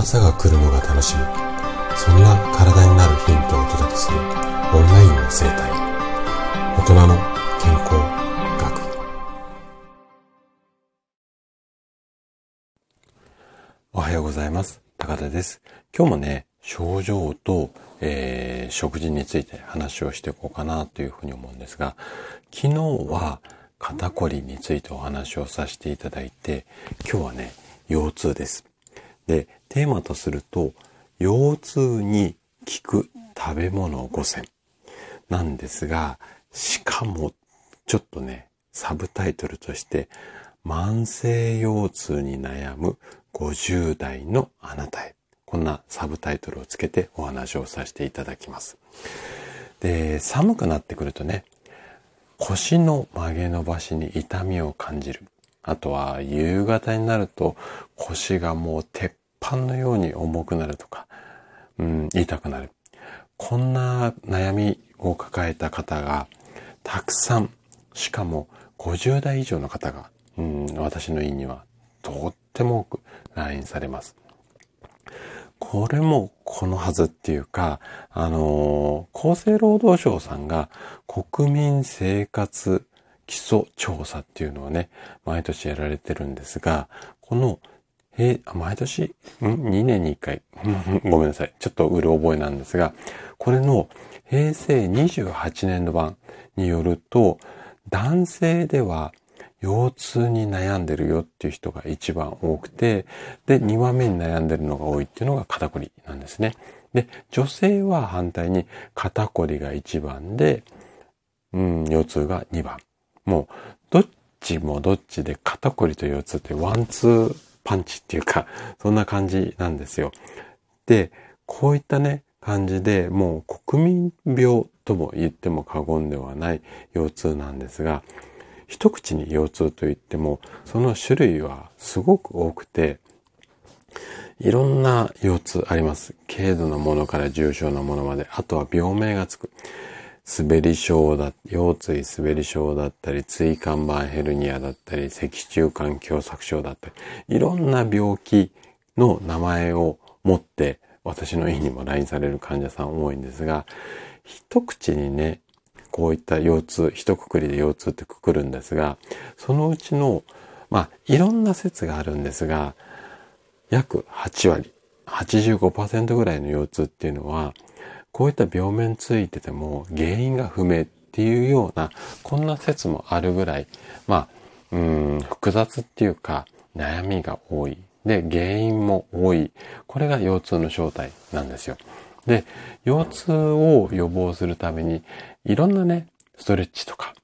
朝が来るのが楽しみ。そんな体になるヒントをお届けするオンラインの生態。大人の健康学。おはようございます。高田です。今日もね症状と、えー、食事について話をしていこうかなというふうに思うんですが昨日は肩こりについてお話をさせていただいて今日はね腰痛です。で、テーマとすると、腰痛に効く食べ物5選なんですが、しかも、ちょっとね、サブタイトルとして、慢性腰痛に悩む50代のあなたへ。こんなサブタイトルをつけてお話をさせていただきます。で、寒くなってくるとね、腰の曲げ伸ばしに痛みを感じる。あとは夕方になると腰がもうてっ鉄板のように重くなるとか、うん、痛くなる。こんな悩みを抱えた方がたくさん、しかも50代以上の方が、うん、私の院にはとっても多く来院されます。これもこのはずっていうか、あのー、厚生労働省さんが国民生活基礎調査っていうのをね、毎年やられてるんですが、このえー、毎年、ん ?2 年に1回。ごめんなさい。ちょっとうる覚えなんですが、これの平成28年度版によると、男性では腰痛に悩んでるよっていう人が一番多くて、で、2番目に悩んでるのが多いっていうのが肩こりなんですね。で、女性は反対に肩こりが1番で、うん、腰痛が2番。もう、どっちもどっちで肩こりと腰痛ってワンツーパンチっていうか、そんな感じなんですよ。で、こういったね、感じでもう国民病とも言っても過言ではない腰痛なんですが、一口に腰痛といっても、その種類はすごく多くて、いろんな腰痛あります。軽度のものから重症なものまで、あとは病名がつく。滑り症だ、腰椎滑り症だったり、椎間板ヘルニアだったり、脊柱管狭窄症だったり、いろんな病気の名前を持って、私の院にも来院される患者さん多いんですが、一口にね、こういった腰痛、一括りで腰痛ってくくるんですが、そのうちの、まあ、いろんな説があるんですが、約8割、85%ぐらいの腰痛っていうのは、こういった病名ついてても原因が不明っていうような、こんな説もあるぐらい、まあ、うん、複雑っていうか、悩みが多い。で、原因も多い。これが腰痛の正体なんですよ。で、腰痛を予防するために、いろんなね、ストレッチとか、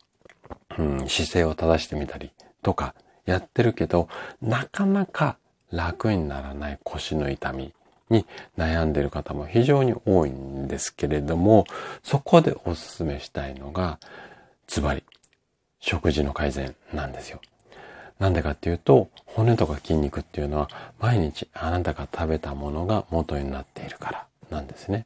うん、姿勢を正してみたりとかやってるけど、なかなか楽にならない腰の痛みに悩んでいる方も非常に多いんですけれども、そこでお勧めしたいのが、ズバリ、食事の改善なんですよ。なんでかっていうと、骨とか筋肉っていうのは毎日あなたが食べたものが元になっているからなんですね。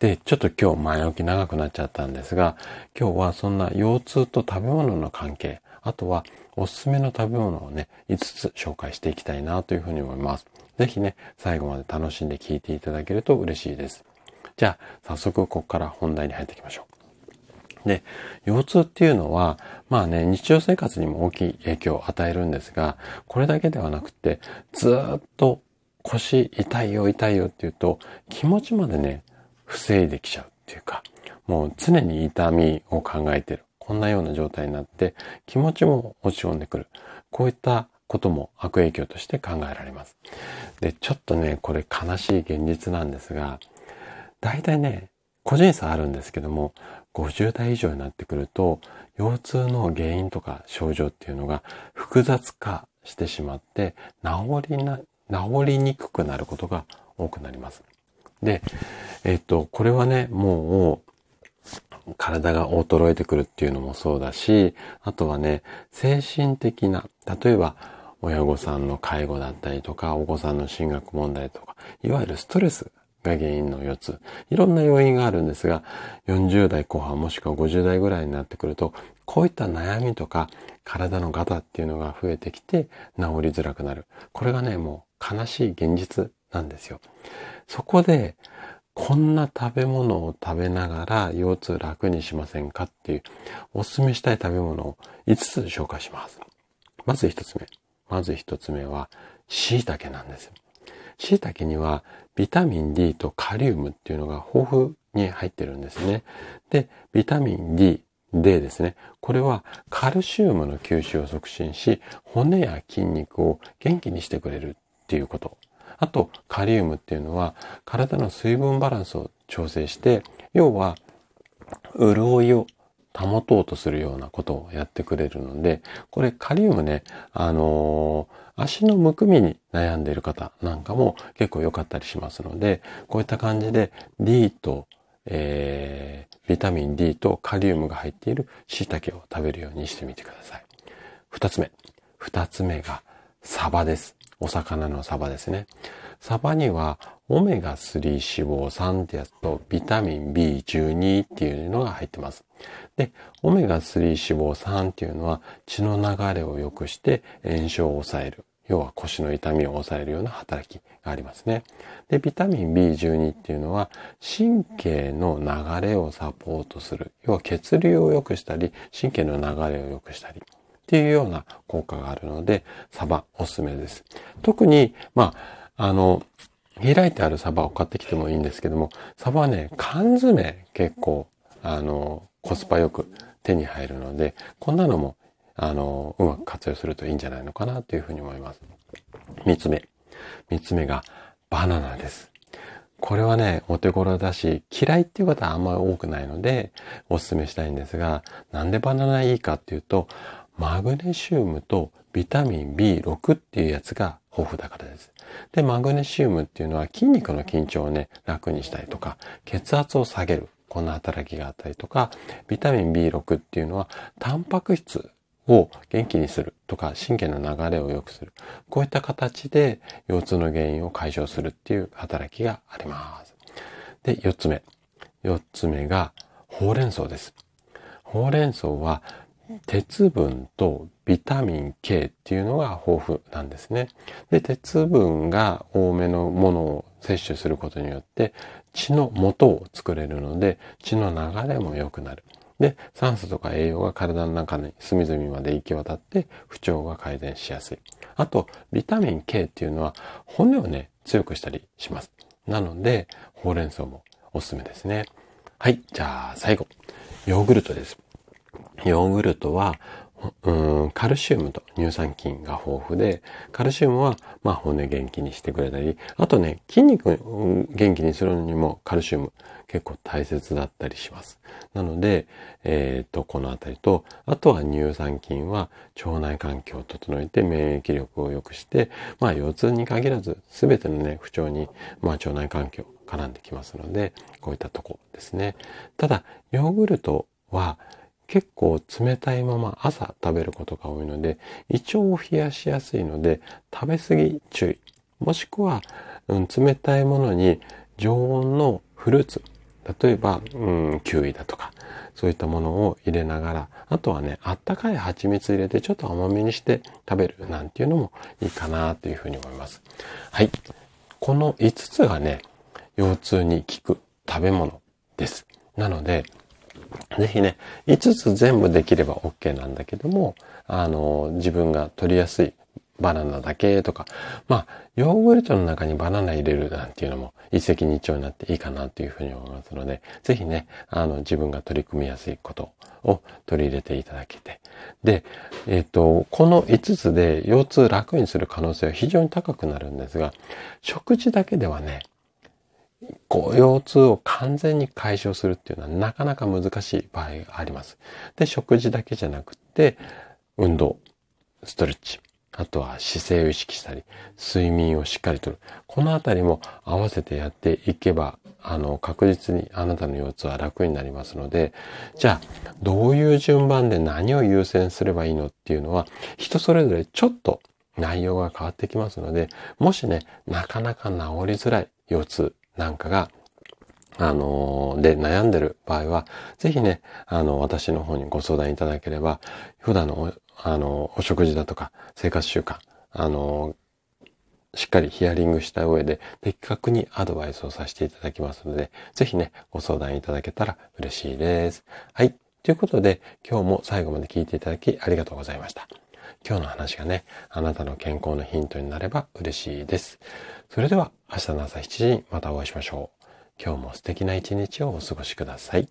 で、ちょっと今日前置き長くなっちゃったんですが、今日はそんな腰痛と食べ物の関係、あとはおすすめの食べ物をね、5つ紹介していきたいなというふうに思います。ぜひね、最後まで楽しんで聞いていただけると嬉しいです。じゃあ、早速ここから本題に入っていきましょう。で、腰痛っていうのは、まあね、日常生活にも大きい影響を与えるんですが、これだけではなくて、ずっと腰痛いよ痛いよっていうと、気持ちまでね、防いできちゃうっていうか、もう常に痛みを考えてる。こんなような状態になって、気持ちも落ち込んでくる。こういったことも悪影響として考えられます。で、ちょっとね、これ悲しい現実なんですが、大体ね、個人差あるんですけども、50代以上になってくると、腰痛の原因とか症状っていうのが複雑化してしまって、治りな、治りにくくなることが多くなります。で、えっ、と、これはね、もう、体が衰えてくるっていうのもそうだし、あとはね、精神的な、例えば、親御さんの介護だったりとか、お子さんの進学問題とか、いわゆるストレスが原因の4つ。いろんな要因があるんですが、40代後半もしくは50代ぐらいになってくると、こういった悩みとか体のガタっていうのが増えてきて治りづらくなる。これがね、もう悲しい現実なんですよ。そこで、こんな食べ物を食べながら腰痛楽にしませんかっていうおすすめしたい食べ物を5つ紹介します。まず1つ目。まず1つ目は椎茸なんです。椎茸にはビタミン D とカリウムっていうのが豊富に入ってるんですね。で、ビタミン D、D ですね。これはカルシウムの吸収を促進し、骨や筋肉を元気にしてくれるっていうことあと、カリウムっていうのは、体の水分バランスを調整して、要は、潤いを保とうとするようなことをやってくれるので、これカリウムね、あのー、足のむくみに悩んでいる方なんかも結構良かったりしますので、こういった感じで D と、えー、ビタミン D とカリウムが入っている椎茸を食べるようにしてみてください。二つ目。二つ目がサバです。お魚のサバですね。サバにはオメガ3脂肪酸ってやつとビタミン B12 っていうのが入ってます。で、オメガ3脂肪酸っていうのは血の流れを良くして炎症を抑える。要は腰の痛みを抑えるような働きがありますね。で、ビタミン B12 っていうのは神経の流れをサポートする。要は血流を良くしたり、神経の流れを良くしたり。っていうような効果があるので、サバおすすめです。特に、まあ、あの、開いてあるサバを買ってきてもいいんですけども、サバはね、缶詰結構、あの、コスパよく手に入るので、こんなのも、あの、うまく活用するといいんじゃないのかなというふうに思います。三つ目。三つ目がバナナです。これはね、お手頃だし、嫌いっていう方はあんまり多くないので、お勧めしたいんですが、なんでバナナいいかっていうと、マグネシウムとビタミン B6 っていうやつが豊富だからです。で、マグネシウムっていうのは筋肉の緊張をね、楽にしたりとか、血圧を下げる。こんな働きがあったりとか、ビタミン B6 っていうのは、タンパク質を元気にするとか、神経の流れを良くする。こういった形で腰痛の原因を解消するっていう働きがあります。で、四つ目。四つ目が、ほうれん草です。ほうれん草は鉄分とビタミン K っていうのが豊富なんですね。で、鉄分が多めのものを摂取することによって血の元を作れるので血の流れも良くなる。で、酸素とか栄養が体の中に隅々まで行き渡って不調が改善しやすい。あと、ビタミン K っていうのは骨をね、強くしたりします。なので、ほうれん草もおすすめですね。はい。じゃあ、最後。ヨーグルトです。ヨーグルトは、うん、カルシウムと乳酸菌が豊富で、カルシウムは、まあ、骨元気にしてくれたり、あとね、筋肉元気にするのにもカルシウム結構大切だったりします。なので、えっ、と、このあたりと、あとは乳酸菌は腸内環境を整えて免疫力を良くして、まあ、腰痛に限らず、すべてのね、不調に、まあ、腸内環境絡んできますので、こういったとこですね。ただ、ヨーグルトは、結構冷たいまま朝食べることが多いので、胃腸を冷やしやすいので、食べ過ぎ注意。もしくは、うん、冷たいものに常温のフルーツ。例えば、うん、キウイだとか、そういったものを入れながら、あとはね、あったかい蜂蜜入れてちょっと甘めにして食べるなんていうのもいいかなというふうに思います。はい。この5つがね、腰痛に効く食べ物です。なので、ぜひね、5つ全部できれば OK なんだけども、あの、自分が取りやすいバナナだけとか、まあ、ヨーグルトの中にバナナ入れるなんていうのも一石二鳥になっていいかなというふうに思いますので、ぜひね、あの、自分が取り組みやすいことを取り入れていただけて。で、えっ、ー、と、この5つで腰痛楽にする可能性は非常に高くなるんですが、食事だけではね、こう、腰痛を完全に解消するっていうのはなかなか難しい場合があります。で、食事だけじゃなくて、運動、ストレッチ、あとは姿勢を意識したり、睡眠をしっかりとる。このあたりも合わせてやっていけば、あの、確実にあなたの腰痛は楽になりますので、じゃあ、どういう順番で何を優先すればいいのっていうのは、人それぞれちょっと内容が変わってきますので、もしね、なかなか治りづらい腰痛なんかが、あの、で悩んでる場合は、ぜひね、あの、私の方にご相談いただければ、普段の、あの、お食事だとか、生活習慣、あの、しっかりヒアリングした上で的確にアドバイスをさせていただきますので、ぜひね、ご相談いただけたら嬉しいです。はい。ということで、今日も最後まで聞いていただきありがとうございました。今日の話がね、あなたの健康のヒントになれば嬉しいです。それでは明日の朝7時にまたお会いしましょう。今日も素敵な一日をお過ごしください。